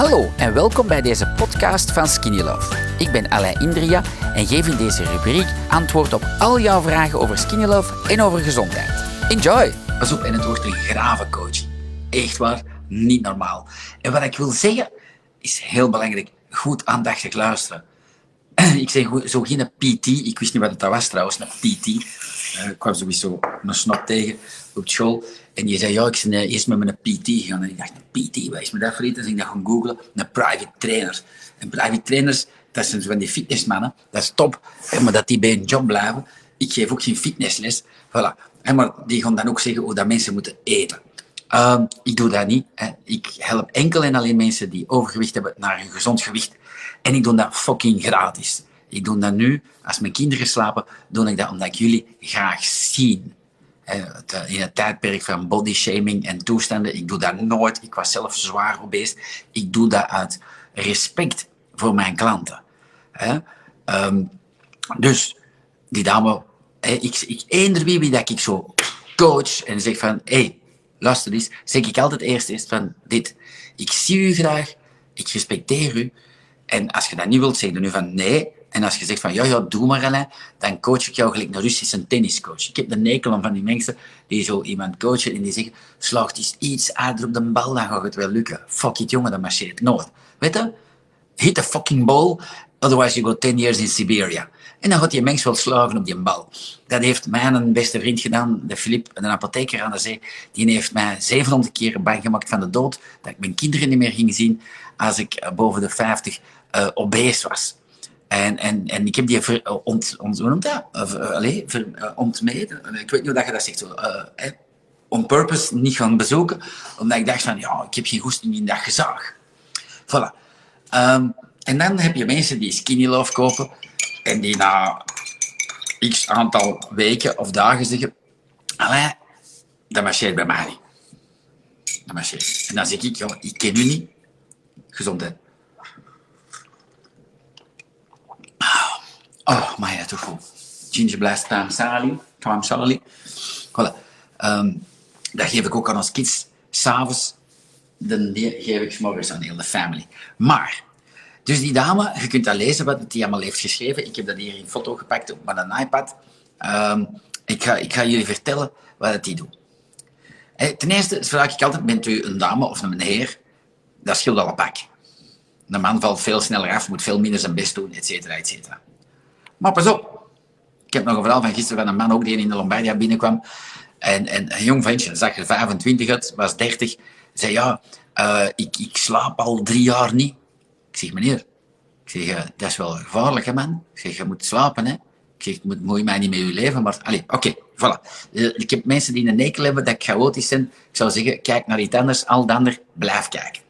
Hallo en welkom bij deze podcast van Skinny Love. Ik ben Alain Indria en geef in deze rubriek antwoord op al jouw vragen over Skinny Love en over gezondheid. Enjoy! Pas op, en het wordt een grave coaching. Echt waar, niet normaal. En wat ik wil zeggen, is heel belangrijk. Goed aandachtig luisteren. Ik zeg zo geen PT, ik wist niet wat het was trouwens, een PT. Uh, ik kwam sowieso een snot tegen op school. En die zei, ja, ik ben eerst met mijn PT gegaan. En ik dacht, PT, wat is me dat voor iets? Dus ik dat gaan googlen. Een private trainer. En private trainers, dat zijn van die fitnessmannen. Dat is top. Maar dat die bij een job blijven. Ik geef ook geen fitnessles. Voilà. Maar die gaan dan ook zeggen hoe dat mensen moeten eten. Uh, ik doe dat niet. Ik help enkel en alleen mensen die overgewicht hebben naar een gezond gewicht. En ik doe dat fucking gratis. Ik doe dat nu, als mijn kinderen slapen, doe ik dat omdat ik jullie graag zie. In het tijdperk van body shaming en toestanden, ik doe dat nooit. Ik was zelf zwaar obese. Ik doe dat uit respect voor mijn klanten. Um, dus die dame, ik, ik eender wie, wie dat ik zo coach en zeg van, hé, hey, luister eens, zeg ik altijd eerst eens van dit. Ik zie u graag, ik respecteer u. En als je dat niet wilt, zeg dan nu van nee. En als je zegt van ja, ja, doe maar Alain, dan coach ik jou gelijk een Russische tenniscoach. Ik heb de nekel van die mensen die zo iemand coachen en die zeggen, slaagt eens iets harder op de bal, dan gaat het wel lukken. Fuck it, jongen, dat marcheert nooit. Weet je? Hit the fucking ball, otherwise you go 10 years in Siberia. En dan gaat die mens wel slagen op die bal. Dat heeft mijn beste vriend gedaan, de Filip, een apotheker aan de zee. Die heeft mij 700 keer bang gemaakt van de dood. Dat ik mijn kinderen niet meer ging zien als ik eh, boven de 50 uh, obese was. En, en, en ik heb die ver, uh, ont, ont, dat? Uh, allez, ver, uh, ontmeten. Ik weet niet hoe je dat zegt. Zo, eh, on purpose niet gaan bezoeken. Omdat ik dacht van, ja, ik heb geen goesting in dat gezag. Voilà. Um, en dan heb je mensen die skinny love kopen. En die na x aantal weken of dagen zeggen, Alain, dat marcheert bij mij niet. Dat. En dan zeg ik, ja, ik ken u niet. Gezondheid. Oh, maar ja, toch. Ginger Blast Time Sally. Time Sally. Voilà. Um, dat geef ik ook aan ons kids. S'avonds, dan geef ik morgens aan heel de family. Maar, dus die dame, je kunt dat lezen wat hij allemaal heeft geschreven. Ik heb dat hier in foto gepakt op mijn iPad. Um, ik, ga, ik ga jullie vertellen wat hij doet. Hey, ten eerste vraag ik altijd, bent u een dame of een meneer? Dat scheelt al een pak. Een man valt veel sneller af, moet veel minder zijn best doen, et cetera, et cetera. Maar pas op. Ik heb nog een verhaal van gisteren van een man ook die in de Lombardia binnenkwam. En, en een jong ventje, zag er 25 uit, was 30. Zei, ja, uh, ik, ik slaap al drie jaar niet. Ik zeg, meneer, ik zeg, uh, dat is wel gevaarlijk, man. Ik zeg, je moet slapen, hè. Ik zeg, moet, moet mij niet met je leven, maar... Oké, voilà. Uh, ik heb mensen die een nekel hebben, dat chaotisch zijn. Ik zou zeggen, kijk naar iets anders, al dan ander, blijf kijken.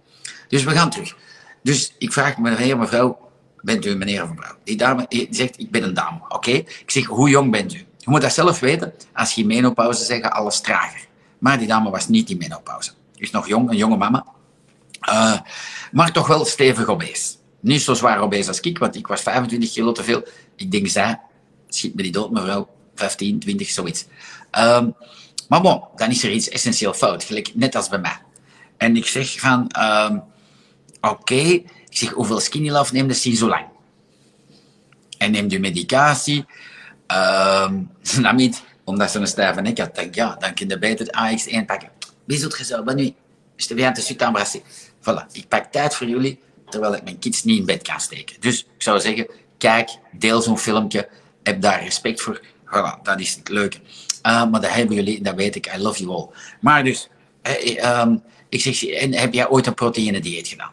Dus we gaan terug. Dus ik vraag meneer, mevrouw, bent u een meneer of een vrouw? Die dame die zegt, ik ben een dame. Oké. Ik zeg, hoe jong bent u? Je moet dat zelf weten. Als je menopauze zegt, alles trager. Maar die dame was niet in menopauze. Is nog jong, een jonge mama. Uh, maar toch wel stevig obese. Niet zo zwaar obese als ik, want ik was 25 kilo te veel. Ik denk, zij, schiet me die dood, mevrouw. 15, 20, zoiets. Um, maar bon, dan is er iets essentieel fout. Gelijk, net als bij mij. En ik zeg van, um, oké, ik zeg, hoeveel skinny love neemt sinds zo lang? En neemt u medicatie? Um, dat niet, omdat ze een stijve nek had. Denk, ja, dan kun je beter AX1 pakken. Wie zult je zo, nu? Is de weer te suite. Voilà, ik pak tijd voor jullie, terwijl ik mijn kids niet in bed kan steken. Dus ik zou zeggen, kijk, deel zo'n filmpje, heb daar respect voor. Voilà, dat is het leuke. Uh, maar dat hebben jullie, dat weet ik, I love you all. Maar dus, uh, um, ik zeg, en heb jij ooit een proteïne dieet gedaan?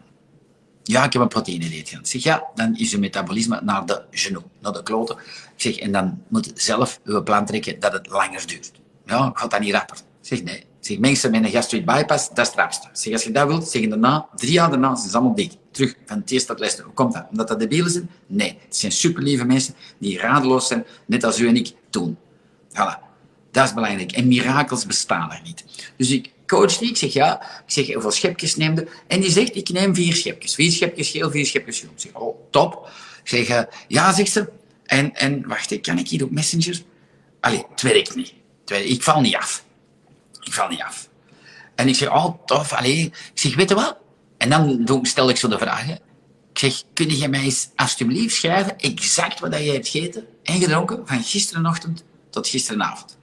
Ja, ik heb een gedaan. Ik zeg, ja, dan is uw metabolisme naar de genoeg, naar de kloten. Ik zeg, en dan moet je zelf uw plan trekken dat het langer duurt. Ja, gaat dat niet rapper? Ik zeg, nee. Ik zeg, mensen met een gastric bypass, dat is het rapste. zeg, als je dat wilt, zeg daarna, drie jaar daarna, zijn ze allemaal dik. Terug van het eerste tot het Hoe komt dat? Omdat dat debielen zijn? Nee. Het zijn superlieve mensen die radeloos zijn, net als u en ik toen. Voilà. Dat is belangrijk. En mirakels bestaan er niet. Dus ik coach die. Ik zeg ja. Ik zeg hoeveel schepjes neemde. En die zegt ik neem vier schepjes. Vier schepjes geel, vier schepjes groen. Ik zeg oh top. Ik zeg uh, ja, zegt ze. En, en wacht, kan ik hier op Messenger? Allee, het werkt niet. Ik val niet af. Ik val niet af. En ik zeg oh tof. Allee. Ik zeg weet je wat? En dan stel ik zo de vraag. Ik zeg, kun je mij eens alsjeblieft schrijven exact wat je hebt gegeten en gedronken van gisterenochtend tot gisteravond?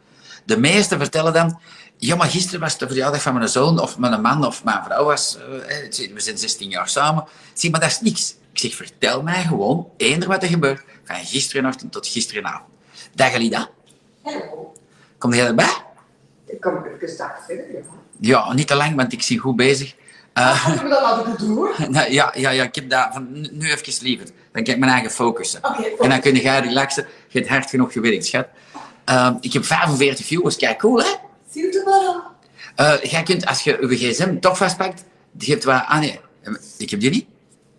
De meesten vertellen dan, ja, maar gisteren was de verjaardag van mijn zoon, of mijn man of mijn vrouw was, eh, we zijn 16 jaar samen. Zeg, maar dat is niks. Ik zeg, vertel mij gewoon eender wat er gebeurt van gisterenochtend tot gisteravond. Dag Alida, Hallo. kom jij erbij? Ik kan even straks verder, ja. Ja, niet te lang, want ik zie goed bezig. Eh, laat ik het doen. nou, ja, ja, ja, ik heb dat van nu even liever. Dan kan ik mijn eigen focussen. En dan kun je relaxen. Je hebt hard genoeg gewerkt, schat. Ehm, ik heb 45 viewers. Kijk, cool, hè? Zie je het wel? Eh, jij kunt, als je je gsm toch vastpakt, hebt wat... Ah, nee. Ik heb die niet.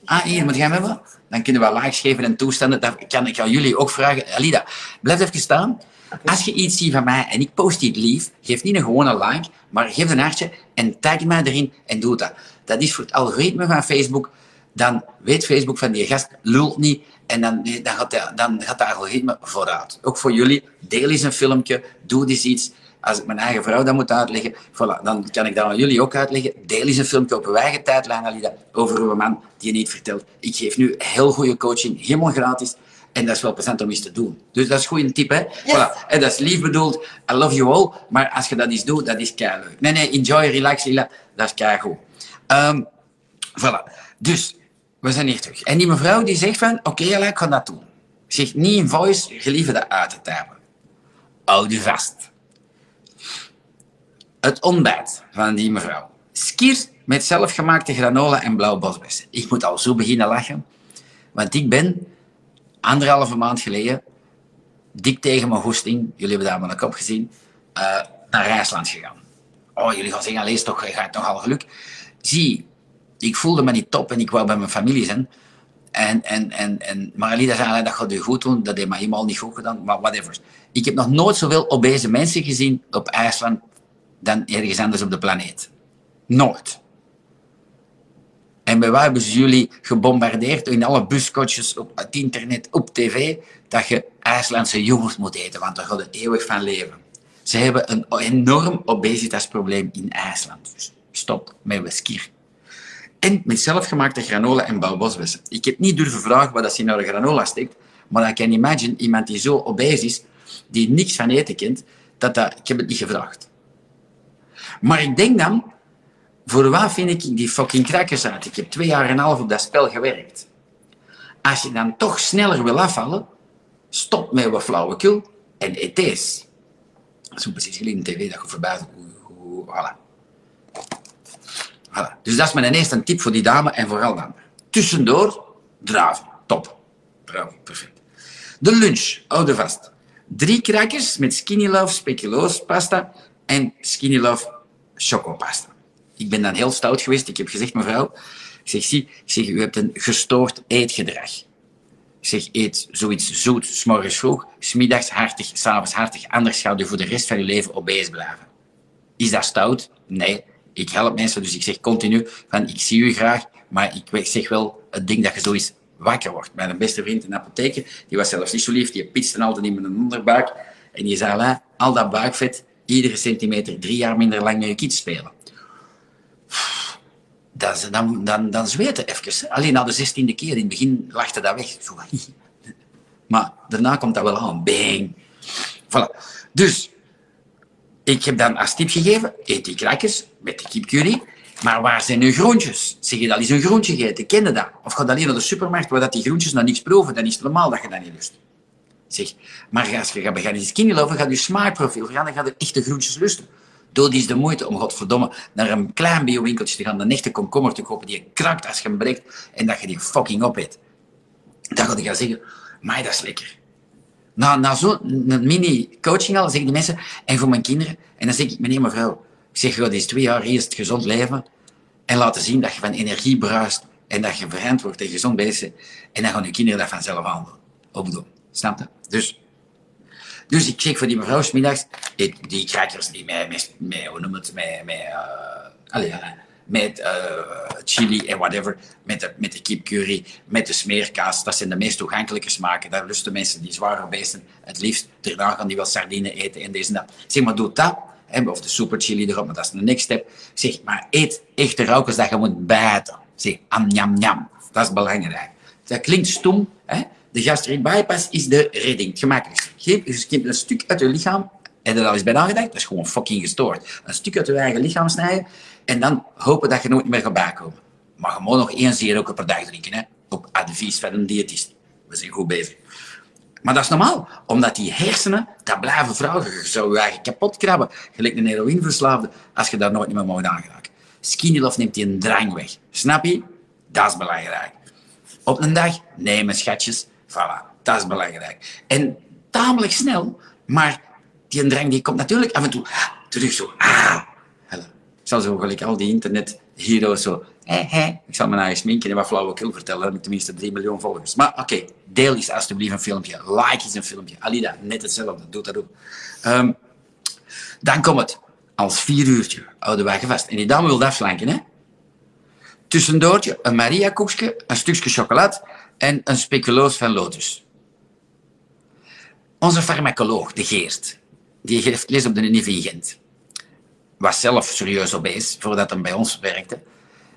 Ah, hier moet jij hem hebben. Dan kunnen we likes geven en toestanden. Dat kan ik aan jullie ook vragen. Alida, blijf even staan. Als je iets ziet van mij en ik post iets lief, geef niet een gewone like, maar geef een hartje en tag mij erin en doe dat. Dat is voor het algoritme van Facebook. Dan weet Facebook van die gast lult niet en dan, dan, gaat, de, dan gaat de algoritme vooruit. Ook voor jullie, deel eens een filmpje, doe eens iets. Als ik mijn eigen vrouw dat moet uitleggen, voilà, dan kan ik dat aan jullie ook uitleggen. Deel eens een filmpje op uw eigen tijdlijn, Alida, over uw man die je niet vertelt. Ik geef nu heel goede coaching, helemaal gratis. En dat is wel plezant om eens te doen. Dus dat is goed een tip, hè? Voilà. En dat is lief bedoeld. I love you all. Maar als je dat eens doet, dat is kei leuk. Nee, nee, enjoy, relax, Lila. Dat is kei goed. Ehm, voilà. Dus, we zijn hier terug. En die mevrouw die zegt van, oké, okay, ik ga dat doen. Zegt niet in voice, gelieve dat uit te typen. Houd je vast. Het ontbijt van die mevrouw. Skiers met zelfgemaakte granola en blauw bosbessen. Ik moet al zo beginnen lachen. Want ik ben anderhalve maand geleden, dik tegen mijn goesting, jullie hebben daar mijn kop gezien, uh, naar Rijsland gegaan. Oh, jullie gaan zeggen, lees toch, gaat toch al geluk. Zie, ik voelde me niet top en ik wou bij mijn familie zijn. En, en, en, en Maralida zei, dat gaat u goed doen, dat heeft me helemaal niet goed gedaan, maar whatever. Ik heb nog nooit zoveel obese mensen gezien op IJsland dan ergens anders op de planeet. Nooit. En bij waar hebben ze jullie gebombardeerd in alle buskotjes, op het internet, op tv, dat je IJslandse yoghurt moet eten, want daar gaat het eeuwig van leven. Ze hebben een enorm obesitasprobleem in IJsland. Dus stop met weskier. En met zelfgemaakte granola en bouwbosbessen. Ik heb niet durven vragen wat dat ze naar de granola steekt, maar ik kan imagine iemand die zo obese is, die niks van eten kent, dat dat, ik heb het niet gevraagd. Maar ik denk dan, voor wat vind ik die fucking crackers uit? Ik heb twee jaar en een half op dat spel gewerkt. Als je dan toch sneller wil afvallen, stop met wat flauwekul en eet deze. Zo precies in de tv dat je voorbij voilà. voilà. Dus dat is mijn eerste tip voor die dame en vooral dan. Tussendoor, draven. Top. Bravo, perfect. De lunch, er vast. Drie crackers met Skinny Love speculoos pasta en Skinny Love chocopasta. Ik ben dan heel stout geweest. Ik heb gezegd, mevrouw, ik zeg, zie, ik zeg, u hebt een gestoord eetgedrag. Ik zeg, eet zoiets zoet, s'morgens vroeg, smiddags hartig, s'avonds hartig, anders gaat u voor de rest van uw leven obese blijven. Is dat stout? Nee. Ik help mensen, dus ik zeg continu van, ik zie u graag, maar ik zeg wel het ding dat je zo eens wakker wordt. Mijn beste vriend, een apotheker, die was zelfs niet zo lief, die pitste altijd in mijn onderbuik. En die zei, al dat buikvet, iedere centimeter drie jaar minder lang naar je kids spelen. Dan, dan, dan zweten even. Alleen na de zestiende keer, in het begin lachte dat weg. Zo. Maar daarna komt dat wel aan. Bang. Voilà. Dus, ik heb dan als tip gegeven, eet die krakjes met de kipcurry. Maar waar zijn uw groentjes? Zeg je dat is een groentje gegeten, je dat? Of ga alleen naar de supermarkt waar dat die groentjes nou niks proeven, dan is het normaal dat je dat niet lust. Maar als je gaat beginnen skinny loven, gaat je smaakprofiel veranderen, dan gaat je echte groentjes lusten. Dood is de moeite om, godverdomme, naar een klein biowinkeltje te gaan, een echte komkommer te kopen die je krakt als je hem breekt en dat je die fucking opeet. Dan ga je gaan zeggen, maar dat is lekker. Na, na zo'n mini-coaching al zeggen die mensen, en voor mijn kinderen, en dan zeg ik, meneer, mevrouw, ik zeg, ga deze twee jaar eerst gezond leven en laten zien dat je van energie bruist en dat je verantwoord en gezond bent. En dan gaan je kinderen dat vanzelf aan. Snap je? Dus, dus ik zeg voor die mevrouw smiddags, die crackers die met, met, met hoe noem met, met, uh, allez, met chili en whatever, met de, met de kipcurry, met de smeerkaas, dat zijn de meest toegankelijke smaken. Daar lusten mensen die zware beesten het liefst. Daarna gaan die wel sardine eten en deze en dat. Zeg maar, doe dat. Of de super chili erop, maar dat is de next step. Zeg, maar eet echte roukers dat je moet bijten. Zeg, am, njam, njam. Dat is belangrijk. Dat klinkt stom, hè? De gastric bypass is de redding, het gemakkelijkste. Geef, een stuk uit je lichaam, en er al eens bij nagedacht, dat is gewoon fucking gestoord. Een stuk uit je eigen lichaam snijden, en dan hopen dat je nooit meer gaat bijkomen. Maar je moet nog één zero per dag drinken, hè? op advies van een diëtist. We zijn goed bezig. Maar dat is normaal, omdat die hersenen, dat blijven vragen. Je zou je eigen kapot krabben, gelijk een heroïneverslaafde, als je daar nooit meer mag aangeraken. Skinny Love neemt die een drang weg. Snap je? Dat is belangrijk. Op een dag, nee, mijn schatjes, voilà, dat is belangrijk. En tamelijk snel, maar die drang die komt natuurlijk af en toe terug zo. Ah. Ik zal zo gelijk al die internet heroes zo. Ik zal naar je sminken en wat flauwekul vertellen. Dan heb ik tenminste 3 miljoen volgers. Maar oké, deel eens alsjeblieft een filmpje. Like eens een filmpje. Alida, net hetzelfde. Doe dat ook. Ehm, dan komt het. Als vier uurtje houden wij vast. En die dame wil afslanken, hè? Tussendoortje een Maria koekje, een stukje chocolade en een speculoos van Lotus. Onze farmacoloog, de Geert, die geeft les op de NIV in Gent. Was zelf serieus obese voordat hij bij ons werkte.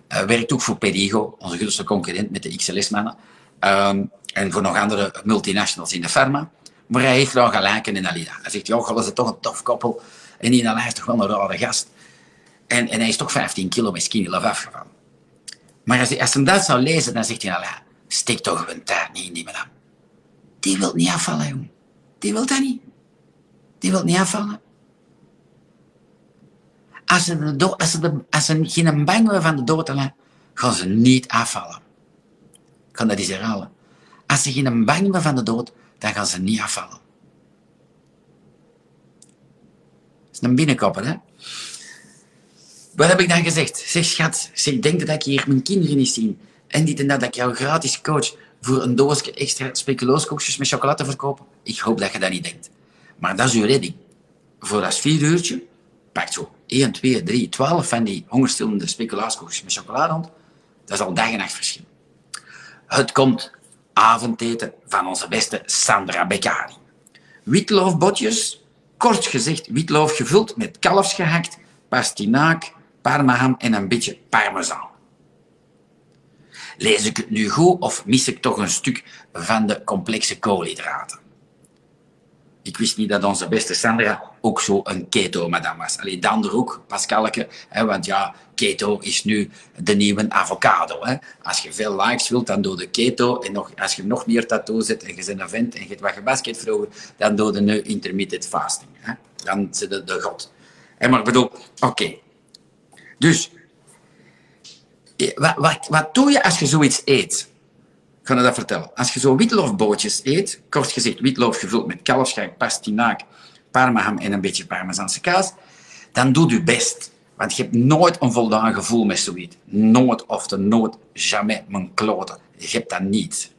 Uh, werkt ook voor Perigo, onze grootste concurrent met de XLS-mannen. Um, en voor nog andere multinationals in de pharma. Maar hij heeft wel gelijken in Alida. Hij zegt, dat is toch een tof koppel. En die Alida is toch wel een rare gast. En, en hij is toch 15 kilo met skinny love afgevallen. Maar als hij, als hij dat zou lezen, dan zegt hij, Alida, steek toch een tijd niet in die madame. Die wil niet afvallen, jong. Die wil dat niet. Die wil niet afvallen. Als ze, de als ze, de, als ze geen bang hebben van de dood, gaan ze niet afvallen. Ik kan dat eens herhalen. Als ze geen bang hebben van de dood, dan gaan ze niet afvallen. Dat is een binnenkopper, hè? Wat heb ik dan gezegd? Zeg, schat, zeg, denk dat ik hier mijn kinderen niet zie. En dit en dat, dat ik jou gratis coach voor een doosje extra speculooskoekjes met chocolade verkopen. Ik hoop dat je dat niet denkt. Maar dat is uw redding. Voor dat vier uurtje, pak zo 1, 2, 3, 12 van die hongerstillende speculaaskoekjes met chocolade rond. Dat is al dag en nacht verschil. Het komt avondeten van onze beste Sandra Beccari. Witloofbotjes, kort gezegd witloof gevuld met kalfsgehakt, pastinaak, parmaham en een beetje parmezaan. Lees ik het nu goed of mis ik toch een stuk van de complexe koolhydraten? Ik wist niet dat onze beste Sandra ook zo een keto-madame was. Alleen dan er ook, Pascalke, hè, want ja, keto is nu de nieuwe avocado. Hè. Als je veel likes wilt, dan doe je keto. En nog, als je nog meer tattoo zet en je bent een vent en je hebt wat gebasket vroeger, dan doe je nu intermittent fasting. Hè. Dan zit de god. Hè, maar bedoel, oké. Dus, wat, wat, wat doe je als je zoiets eet? Ik ga je dat vertellen. Als je zo witloofbootjes eet, kort gezegd witloof gevuld met kalfsschijk, pastinaak, parmaham en een beetje parmezaanse kaas, dan doe je best. Want je hebt nooit een voldaan gevoel met zoiets. Nooit of de nooit, jamais mijn kloten. Je hebt dat niet.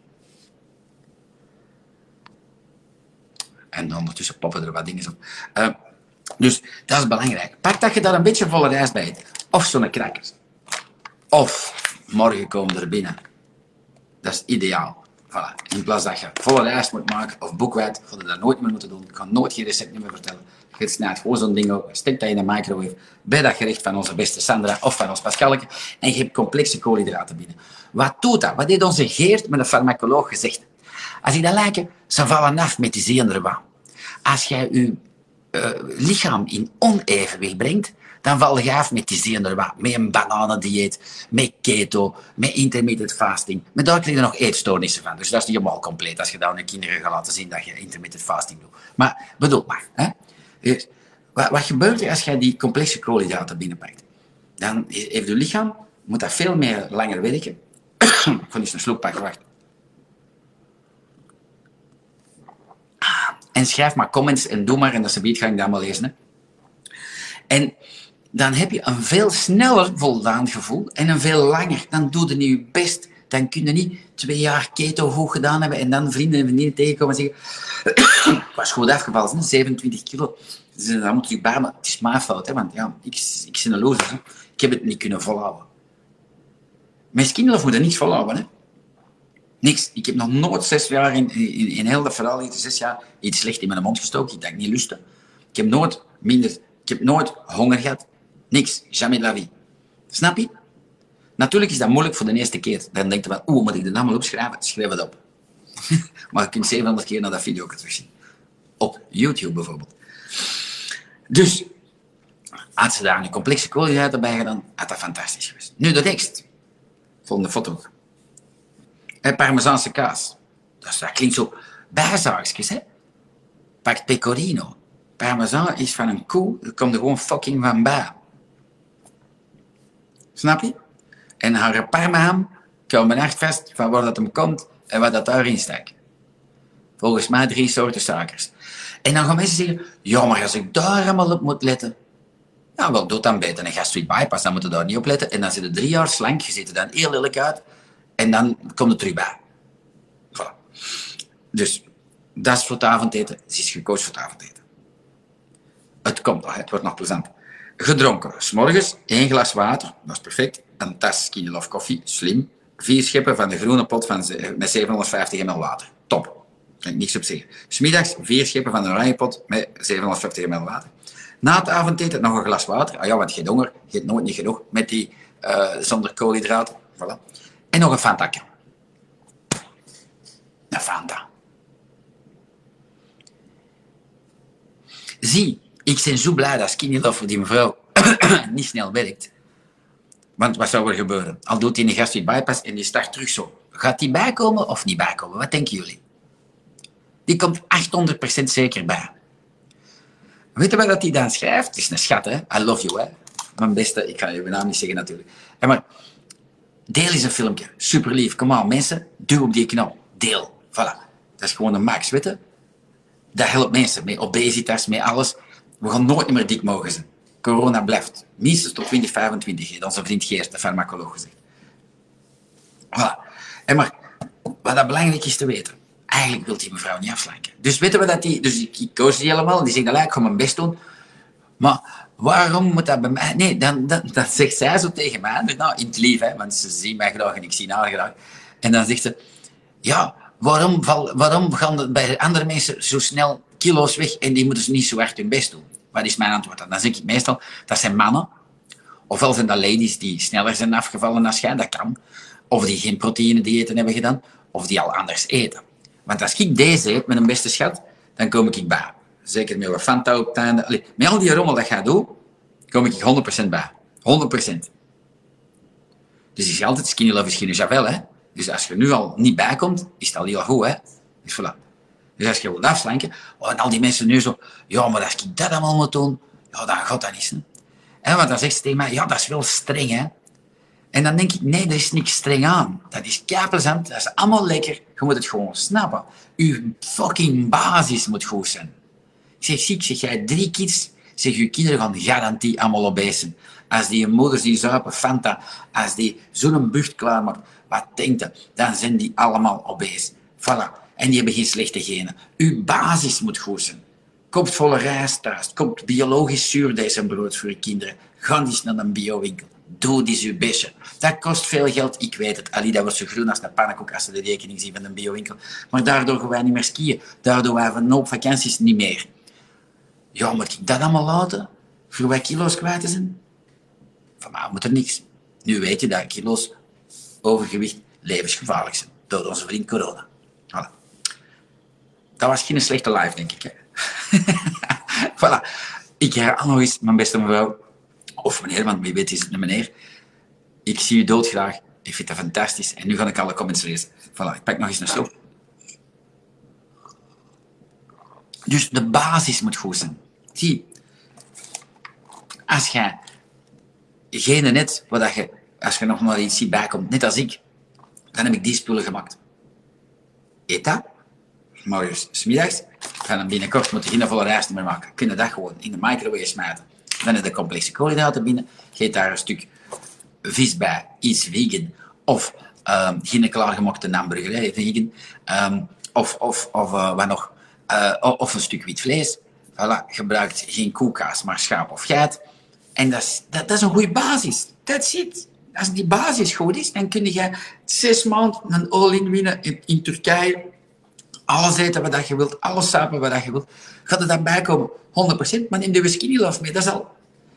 En ondertussen poppen er wat dingen op. Uh, dus dat is belangrijk. Pak dat je daar een beetje volle rijst bij eet. Of zo'n crackers. Of morgen komen er binnen. Dat is ideaal. In plaats dat je volle rijst moet maken of boekwijd, ga je dat nooit meer moeten doen. Ik kan nooit geen recept meer vertellen. Je snijdt gewoon zo'n ding op, steekt dat in de microwave, bij dat gerecht van onze beste Sandra of van ons Pascalke, en je hebt complexe koolhydraten binnen. Wat doet dat? Wat heeft onze Geert met een farmacoloog gezegd? Als ik dat lijken, ze vallen af met die zenuwen. Als jij je uh, lichaam in onevenwicht brengt, dan val je af met die zenuwen, met een bananendieet, met keto, met intermittent fasting. Maar daar krijg je nog eetstoornissen van. Dus dat is niet helemaal compleet als je dan je kinderen gaat laten zien dat je intermittent fasting doet. Maar bedoel maar. Hè? Dus, wat, wat gebeurt er als je die complexe koolhydraten binnenpakt? Dan heeft je lichaam, moet dat veel meer langer werken. Ik ga eens een sloep pakken, wacht. En schrijf maar comments en doe maar, en dat ga ik dat maar lezen. En dan heb je een veel sneller voldaan gevoel en een veel langer. Dan doe je je best. Dan kun je niet twee jaar keto hoog gedaan hebben en dan vrienden en vriendinnen tegenkomen en zeggen ik was goed afgevallen, 27 kilo. Dus dan moet je maar het is mijn fout, hè, want ja, ik, ik ben een loser. Ik heb het niet kunnen volhouden. Mijn kinderen moeten niets volhouden. Hè. Niks. Ik heb nog nooit zes jaar in, in, in heel dat verhaal, zes jaar, iets slecht in mijn mond gestoken. Dat ik niet lustte. Ik heb nooit minder, ik heb nooit honger gehad. Niks. Jamais de la vie. Snap je? Natuurlijk is dat moeilijk voor de eerste keer. Dan denk je van, oeh, moet ik de naam opschrijven? Schrijf het op. maar je kunt 700 keer naar dat video terugzien. Op YouTube bijvoorbeeld. Dus, had ze daar een complexe koolhydraten bij gedaan, had dat fantastisch geweest. Nu de tekst. Volgende foto. En parmezaanse kaas. Dat, dat klinkt zo bijzaakjes, hè? Pakt pecorino. Parmezaan is van een koe, er komt er gewoon fucking van bij. Snap je? En haar parmaham kan men echt vast van waar dat hem komt en wat dat daarin steekt. Volgens mij drie soorten suikers. En dan gaan mensen zeggen, ja, maar als ik daar allemaal op moet letten. Ja, wel, doe dan beter een gastric bypass, dan moet je daar niet op letten. En dan zit je drie jaar slank, je ziet er dan heel lelijk uit. En dan komt het terug bij. Voilà. Dus, dat is voor het avondeten. Ze is gekozen voor het avondeten. Het komt nog, het wordt nog plezant. Gedronken. S'morgens één glas water, dat is perfect. Een tas Love koffie, slim. Vier scheppen van de groene pot van, met 750 ml water. Top. Kan ik niks op zeggen. Smiddags vier scheppen van de oranje pot met 750 ml water. Na het avondeten nog een glas water. Ah ja, want je honger. Je hebt nooit niet genoeg met die eh, zonder koolhydraten. Voilà. En nog een Fanta. Een Fanta. Zie, ik ben zo blij dat Skinny Love voor die mevrouw niet snel werkt. Want wat zou er gebeuren? Al doet hij een gastric bypass en die start terug zo. Gaat die bijkomen of niet bijkomen? Wat denken jullie? Die komt 800% zeker bij. Weet je wat dat hij dan schrijft? Het is een schat, hè? I love you, hè? Mijn beste, ik ga je naam niet zeggen natuurlijk. Ja, maar deel eens een filmpje. Super lief. Kom aan, mensen. Duw op die knop. Deel. Voilà. Dat is gewoon een max, weet? Dat helpt mensen met obesitas, met alles. We gaan nooit meer dik mogen zijn. Corona blijft. Minstens tot 2025, heeft onze vriend Geert, de farmacoloog, gezegd. Voilà. En maar, wat dat belangrijk is te weten, eigenlijk wil die mevrouw niet afslanken. Dus weten we dat die, dus ik, ik koos die helemaal, die zegt, "Allee, ik ga mijn best doen. Maar waarom moet dat bij mij? Nee, dan, dan, zegt zij zo tegen mij, dus nou, in het lief, hè, want ze zien mij graag en ik zie haar graag. En dan zegt ze, ja, waarom, waarom gaan er bij andere mensen zo snel kilo's weg en die moeten ze niet zo hard hun best doen? Wat is mijn antwoord dan? Dan zeg ik meestal, dat zijn mannen. Ofwel zijn dat ladies die sneller zijn afgevallen dan jij, dat kan. Of die geen proteïne diëten hebben gedaan, of die al anders eten. Want als ik deze eet met een beste schat, dan kom ik bij. Zeker met wat Fanta op het met al die rommel dat gaat doen, kom ik 100% bij. 100%. Dus is altijd skinny love is geen Javel, hè. Dus als je nu al niet bijkomt, is het al heel goed, hè. Dus voilà. Dus als je wilt afslanken, oh, en al die mensen nu zo, ja, maar als ik dat allemaal moet doen, ja, dan gaat dat niet, hè. Want dan zegt ze tegen mij, ja, dat is wel streng, hè. En dan denk ik, nee, er is niks streng aan. Dat is plezant, dat is allemaal lekker. Je moet het gewoon snappen. Uw fucking basis moet goed zijn. Ik zeg, ziek, zeg jij drie kids, zeg je kinderen gaan garantie allemaal obese zijn. Als die moeders die zuipen Fanta, als die zo'n bucht klaarmaakt, wat denkt je? Dan zijn die allemaal obese. Voilà. En die hebben geen slechte genen. Uw basis moet goed zijn. Koopt volle rijst thuis. Koopt biologisch zuurdijzenbrood voor je kinderen. Ga eens naar een biowinkel. Doe eens uw bestje. Dat kost veel geld, ik weet het. Ali, dat wordt zo groen als een pannenkoek als ze de rekening zien van een biowinkel. Maar daardoor gaan wij niet meer skiën. Daardoor wij van op vakanties niet meer. Ja, moet ik dat allemaal laten? Voor wij kilo's kwijt zijn? Van mij moet er niks. Nu weet je dat kilo's overgewicht levensgevaarlijk zijn. Door onze vriend corona. Dat was geen slechte live, denk ik. Hè? voilà. Ik herhaal nog eens, mijn beste mevrouw. Of meneer, want wie weet is het een meneer. Ik zie u doodgraag. Ik vind dat fantastisch. En nu ga ik alle comments lezen. Voilà, ik pak nog eens een slok. Dus de basis moet goed zijn. Zie, als je geen net, wat je, als je nog maar iets ziet bijkomt, net als ik, dan heb ik die spullen gemaakt. Eet dat, morgens, smiddags, ga dan binnenkort moet je geen volle rijst meer maken. Kun je dat gewoon in de microwave smijten. Dan heb je complexe koolhydraten binnen, geet daar een stuk vis bij, iets vegan, of um, geen klaargemakte hamburgerij, vegan, um, of, of, of uh, wat nog, uh, of een stuk wit vlees. Voilà, gebruikt geen koelkaas, maar schaap of geit. En dat is, dat, dat is een goede basis. That's it. Als die basis goed is, dan kun je zes maanden een all-in winnen in, in, Turkije. Alles eten wat je wilt, alles sapen wat je wilt. Gaat er dan bij komen? 100%, maar neem de love mee, dat is al...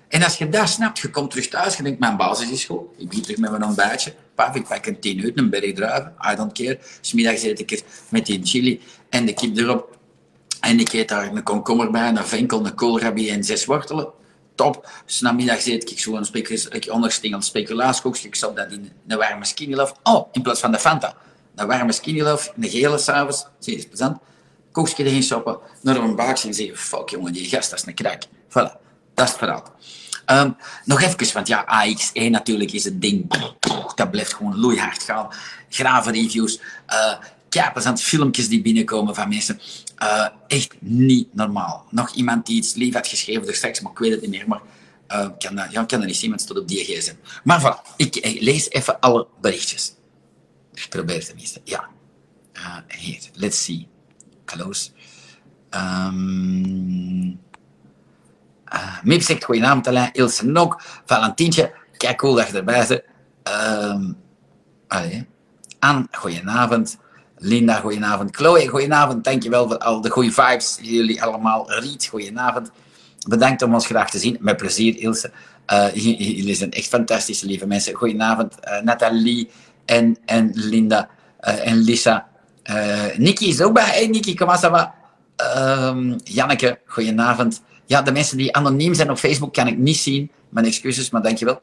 En als je dat snapt, je komt terug thuis, je denkt, mijn basis is goed. Ik begin terug met mijn ontbijtje. Paf, ik pak een tien uur, een berg druiven. I don't care. Smiddags eet ik het met die chili en de kip erop. En ik eet daar een komkommer bij, een venkel, een koolrabi en zes wortelen. Top. Dus namiddag eet ik zo'n onderstingeld speculaaskoekje. Ik stop dat in een warme skinny. Oh, in plaats van de Fanta. Een warme skinny love, een gele s'avonds. Zie je, plezant. Koekje erin stoppen, naar een baakje en zeggen, fuck jongen, die gast, dat is een krak. Voilà, dat is het verhaal. Ehm, nog even, want ja, AX1 natuurlijk is het ding. Dat blijft gewoon loeihard gaan. Graven reviews. Uh, aan filmpjes die binnenkomen van mensen. Uh, echt niet normaal. Nog iemand die iets lief had geschreven er straks, maar ik weet het niet meer. Maar uh, kan dat, ja, kan dat niet zien, want het op die gsm. Maar voilà, ik, lees even alle berichtjes. Ik probeer tenminste. Ja. Uh, let's see. Close. Um, uh, Mip zegt goedenavond Alain. Ilse Nok. Valentientje. Kijk cool dat je erbij bent. Um, allee. Anne, goedenavond. Linda, goedenavond. Chloe, goedenavond. Dankjewel voor al de goede vibes. Jullie allemaal. Riet, goedenavond. Bedankt om ons graag te zien. Met plezier, Ilse. Uh, jullie zijn echt fantastische, lieve mensen. Goedenavond, uh, Nathalie en, en Linda uh, en Lisa. Nikki is ook bij. Hey, Nikki, kom maar. Um, Janneke, goedenavond. Ja, de mensen die anoniem zijn op Facebook kan ik niet zien. Mijn excuses, maar dankjewel.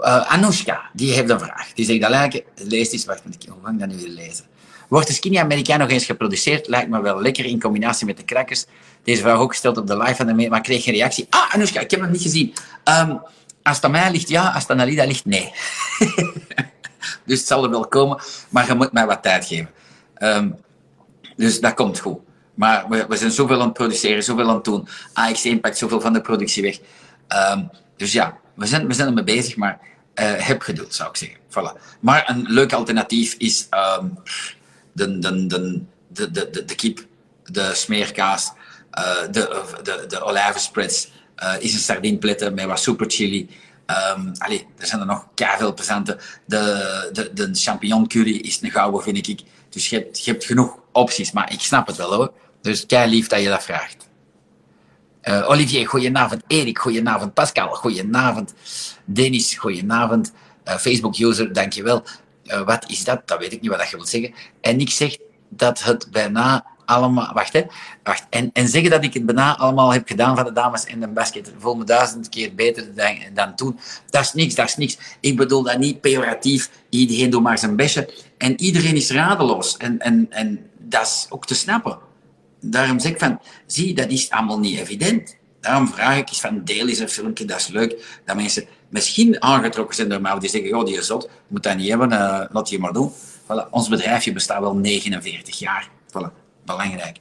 Uh, Anoushka, die heeft een vraag. Die zegt, lijkt, lees eens, wacht, hoe ga ik dat nu weer lezen? Wordt de Skinny Amerikaan nog eens geproduceerd? Lijkt me wel lekker in combinatie met de crackers. Deze vraag ook gesteld op de live van de maar ik kreeg geen reactie. Ah, Anoushka, ik heb het niet gezien. Um, als ligt, ja. Als het aan ligt, nee. dus het zal er wel komen, maar je moet mij wat tijd geven. Um, dus dat komt goed. Maar we, zijn zoveel aan het produceren, zoveel aan het doen. AX1 pakt zoveel van de productie weg. Um, dus ja, we zijn, we zijn ermee bezig, maar uh, heb geduld, zou ik zeggen. Voilà. Maar een leuk alternatief is um, de, de, de, de, de, de kip, de smeerkaas, uh, de, de, de olijvenspreads, uh, is een sardinepletten met wat super chili. Um, allee, er zijn er nog veel presenten. De, de, de champignon curry is een gouden, vind ik. Dus je hebt, je hebt genoeg opties, maar ik snap het wel hoor. Dus kei lief dat je dat vraagt. Uh, Olivier, goedenavond. Erik, goedenavond. Pascal, goedenavond. Dennis, goedenavond. Uh, Facebook-user, dankjewel. Uh, wat is dat? Dat weet ik niet wat je wilt zeggen. En ik zeg dat het bijna allemaal... Wacht, hè. Wacht. En, en zeggen dat ik het bijna allemaal heb gedaan van de dames in de basket. Voel me duizend keer beter dan, dan toen. Dat is niks, dat is niks. Ik bedoel dat niet pejoratief. Iedereen doet maar zijn bestje. En iedereen is radeloos. En, en, en dat is ook te snappen daarom zeg ik van, zie, dat is allemaal niet evident. Daarom vraag ik eens van, deel eens een filmpje, dat is leuk. Dat mensen misschien aangetrokken zijn door mij, die zeggen, oh, die is zot, moet dat niet hebben, uh, laat je maar doen. Voilà. Ons bedrijfje bestaat wel 49 jaar. Voilà. Belangrijk.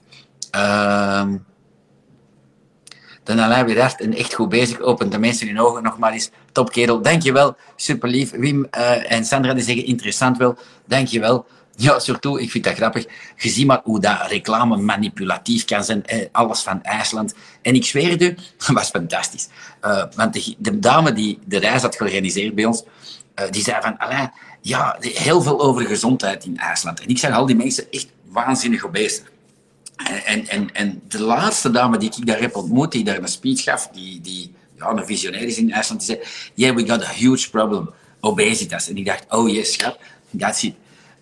Dan Alain weer hard en echt goed bezig. Opent de mensen hun ogen nog maar eens. Topkerel, dankjewel. Super lief. Wim uh, en Sandra die zeggen interessant wel. Dankjewel. Ja, surtout, ik vind dat grappig. Je ziet maar hoe dat reclame manipulatief kan zijn. Eh, alles van IJsland. En ik zweer het u, was fantastisch. Uh, want de, de, dame die de reis had georganiseerd bij ons, uh, die zei van, Alain, ja, heel veel over gezondheid in IJsland. En ik zag al die mensen echt waanzinnig obese. En, en, en, en de laatste dame die ik daar heb ontmoet, die daar een speech gaf, die, die ja, een visionair is in IJsland, die zei, yeah, we got a huge problem, obesitas. En ik dacht, oh yes, schat, that's it.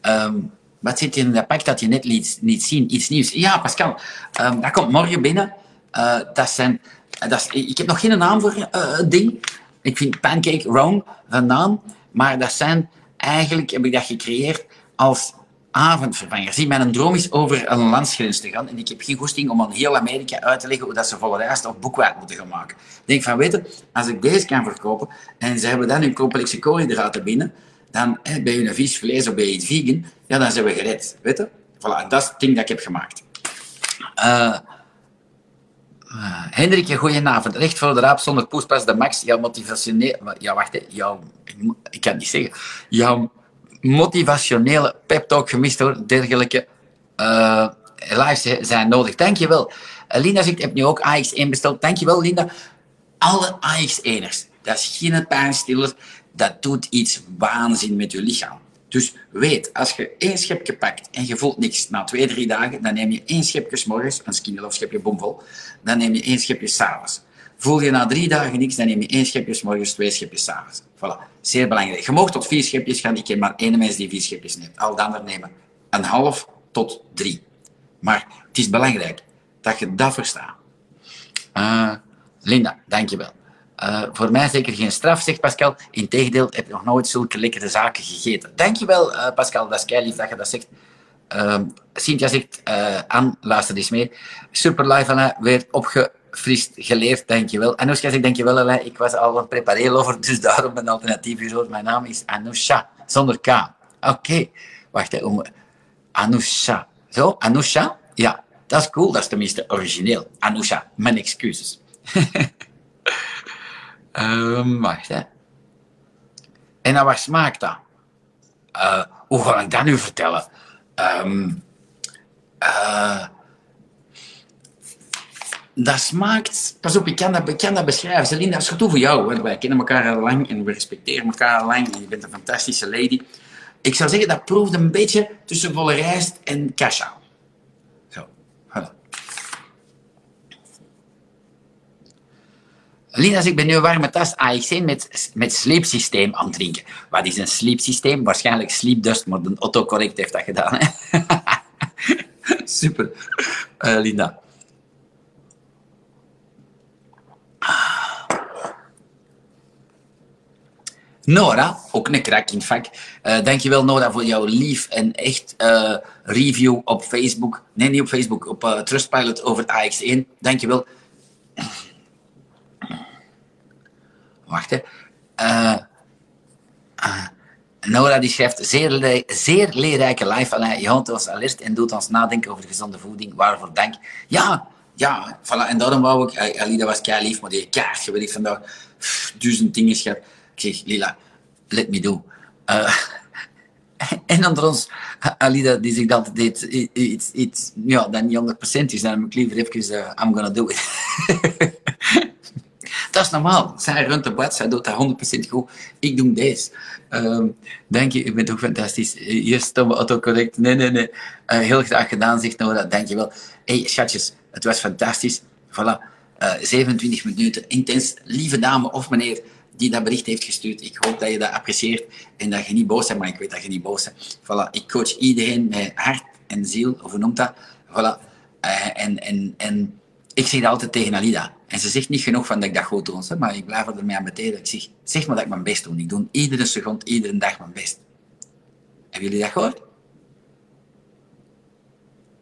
Um, wat zit in dat pak dat je net liet, niet zien? Iets nieuws. Ja, Pascal, um, dat komt morgen binnen. Uh, dat zijn, dat is, ik heb nog geen naam voor uh, het ding. Ik vind Pancake Wrong een naam. Maar dat zijn, eigenlijk heb ik dat gecreëerd als avondvervanger. Zie, mijn droom is over een landsgrens te gaan. En ik heb geen goesting om aan heel Amerika uit te leggen hoe dat ze volle of boekwijd moeten gaan maken. Ik denk van, weten, als ik deze kan verkopen en ze hebben dan hun complexe koolhydraten binnen, dan hè, je een vies vlees of bij je vegan, ja, dan zijn we gered. Weet? Voilà, dat is het ding dat ik heb gemaakt. Uh, Hendrik, goedenavond. Recht voor de raap zonder poespas, de max. Jouw motivationele... Ja, wacht, hè. Jouw... Ik kan het niet zeggen. Jouw motivationele pep talk gemist hoor. Dergelijke uh, lives zijn nodig. Dankjewel. Uh, Linda zegt, heb nu ook AX1 besteld. Dankjewel, Linda. Alle AX1'ers. Dat is geen pijnstiller dat doet iets waanzin met je lichaam. Dus weet, als je één schepje pakt en je voelt niks na twee, drie dagen, dan neem je één schepje s morgens, een skinny of schepje bomvol, dan neem je één schepje s'avonds. Voel je na drie dagen niks, dan neem je één schepje 's morgens, twee schepjes 's avonds. Voilà. Zeer belangrijk. Je mag tot vier schepjes gaan. Ik ken maar één mens die vier schepjes neemt. Al de anderen nemen een half tot drie. Maar het is belangrijk dat je dat verstaat. Uh, Linda, dankjewel. Uh, voor mij zeker geen straf, zegt Pascal. Integendeel, heb je nog nooit zulke lekkere zaken gegeten. Dankjewel, uh, Pascal. Dat is kei lief dat je dat zegt. Cynthia zegt, Anne, luister eens mee. Super live, Alain, weer opgefrist geleerd, dankjewel. Anoushka zegt, dankjewel, Alain. Ik was al een prepareelover, dus daarom een alternatief gehoord. Mijn naam is Anousha, zonder K. Oké, wacht, om... Anousha. Zo, Anousha? Ja, dat is cool, dat is tenminste origineel. Anousha, mijn excuses. um, wacht, hè. En naar waar smaakt dat? Uh, hoe ga ik dat nu vertellen? Um, uh, dat smaakt... Pas op, ik kan dat, ik kan dat beschrijven. Celine, dat is goed voor jou. Wij kennen elkaar al lang en we respecteren elkaar al lang. En je bent een fantastische lady. Ik zou zeggen, dat proeft een beetje tussen volle rijst en kasha. Zo, voilà. Zegt, ik ben nu een warme tas AX1 met, met sleepsysteem aan het drinken. Wat is een sleepsysteem? Waarschijnlijk sleepdust, maar de autocorrect heeft dat gedaan. Hè? Super, uh, Linda. Nora, ook een krak in het vak. Uh, dankjewel Nora voor jouw lief en echt uh, review op Facebook. Nee, niet op Facebook, op uh, Trustpilot over het AX1. Dankjewel. Wacht hè. Nora die schrijft zeer, zeer leerrijke live. Alain, je houdt ons alert en doet ons nadenken over gezonde voeding. Waarvoor dank. Ja, ja, voilà. En daarom wou ik... Alida was kei lief, maar die kaart gewerkt vandaag. Duizend dingen schat. Zeg, Lila, let me do. Uh, en onder ons, Alida, die zegt altijd iets, iets, iets ja, dat niet 100% is, dan heb ik liever even, uh, I'm gonna do it. dat is normaal. Zij runt de bad, zij doet dat 100% goed. Ik doe deze. Um, dank je, u bent ook fantastisch. Hier stomme autocorrect. Nee, nee, nee. Heel graag gedaan, zegt Nora. Dank je wel. hey, schatjes, het was fantastisch. Voilà. 27 minuten intens. Lieve dame of meneer, die dat bericht heeft gestuurd. Ik hoop dat je dat apprecieert en dat je niet boos bent, maar ik weet dat je niet boos bent. Voilà, ik coach iedereen met hart en ziel, of hoe noemt dat? Voilà. Uh, en, en, en ik zeg dat altijd tegen Alida. En ze zegt niet genoeg van dat ik dat goed doe, maar ik blijf ermee aan beteren. Ik zeg, zeg maar dat ik mijn best doe. Ik doe iedere seconde, iedere dag mijn best. Hebben jullie dat gehoord?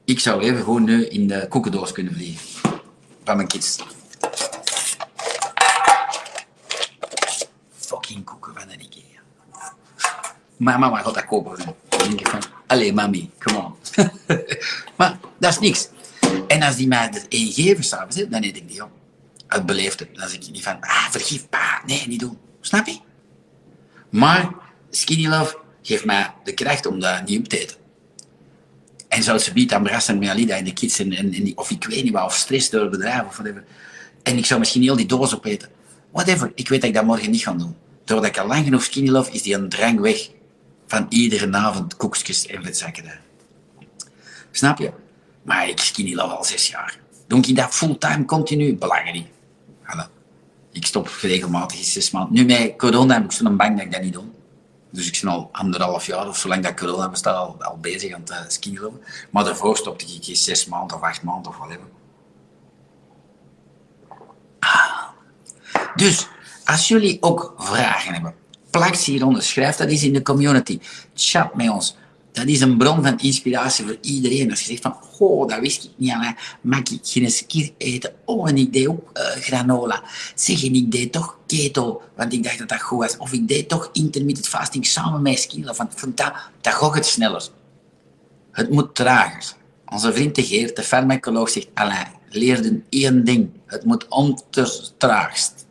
Ik zou even gewoon nu in de koekendoos kunnen vliegen. Van mijn kids. Fucking koeken van een Ikea. Maar mama gaat dat kopen. Dan denk ik van, allee mami, come on. maar dat is niks. En als die mij één geven s'avonds, dan eet ik die op. Het beleefde. Dan zeg ik niet van, ah, vergif pa. Nee, niet doen. Snap je? Maar Skinny Love geeft mij de kracht om dat niet op te eten. En zou ze biedt aan Brassen met Alida en de kids, en, en, en of ik weet niet wat, of stress door het bedrijf of whatever. En ik zou misschien heel die doos opeten. Whatever, ik weet dat ik dat morgen niet ga doen. Doordat ik al lang genoeg skinny is die een drang weg van iedere avond koekjes en vetzakken. Snap je? Maar ik skinny love al zes jaar. Doe ik dat fulltime, continu? Belangrijk niet. Voilà. Ik stop regelmatig zes maanden. Nu met corona heb ik zo'n bang dat ik dat niet doe. Dus ik ben al anderhalf jaar, of zolang dat corona bestaat, al, al bezig aan het uh. Maar daarvoor stopte ik in zes maanden of acht maanden of whatever. Ah. Dus, als jullie ook vragen hebben, plak hieronder, schrijf dat eens in de community. Chat met ons. Dat is een bron van inspiratie voor iedereen. Als je zegt van, oh, dat wist ik niet aan, mag ik geen skier eten? Oh, en ik deed ook uh, granola. Zeg, en ik deed toch keto, want ik dacht dat dat goed was. Of ik deed toch intermittent fasting samen met skier, want dat, dat gaat het sneller. Het moet trager. Onze vriend de Geert, de farmacoloog, zegt, Alain, leerde één ding. Het moet ontertraagst.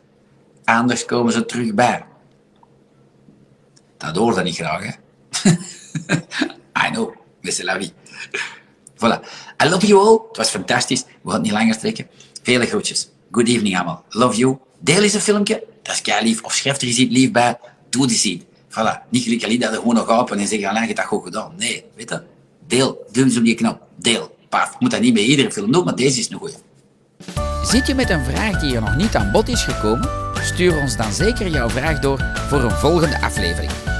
Anders komen ze terug bij. Dat hoort dat niet graag, hè? I know, c'est la. Voilà. I love you all. Het was fantastisch. We gaan het niet langer trekken. Vele groetjes. Good evening allemaal. Love you. Deel eens een filmpje. Dat is kei lief. Of schrijf er iets lief bij. Doe die ziet. Voilà. Niet Ali dat er gewoon nog open en zeggen, alleen je dat goed gedaan. Nee, weet je. Deel. Doe eens op die knop. Deel. Paf. Moet dat niet bij iedere film doen, maar deze is een goeie. Zit je met een vraag die er nog niet aan bod is gekomen? Stuur ons dan zeker jouw vraag door voor een volgende aflevering.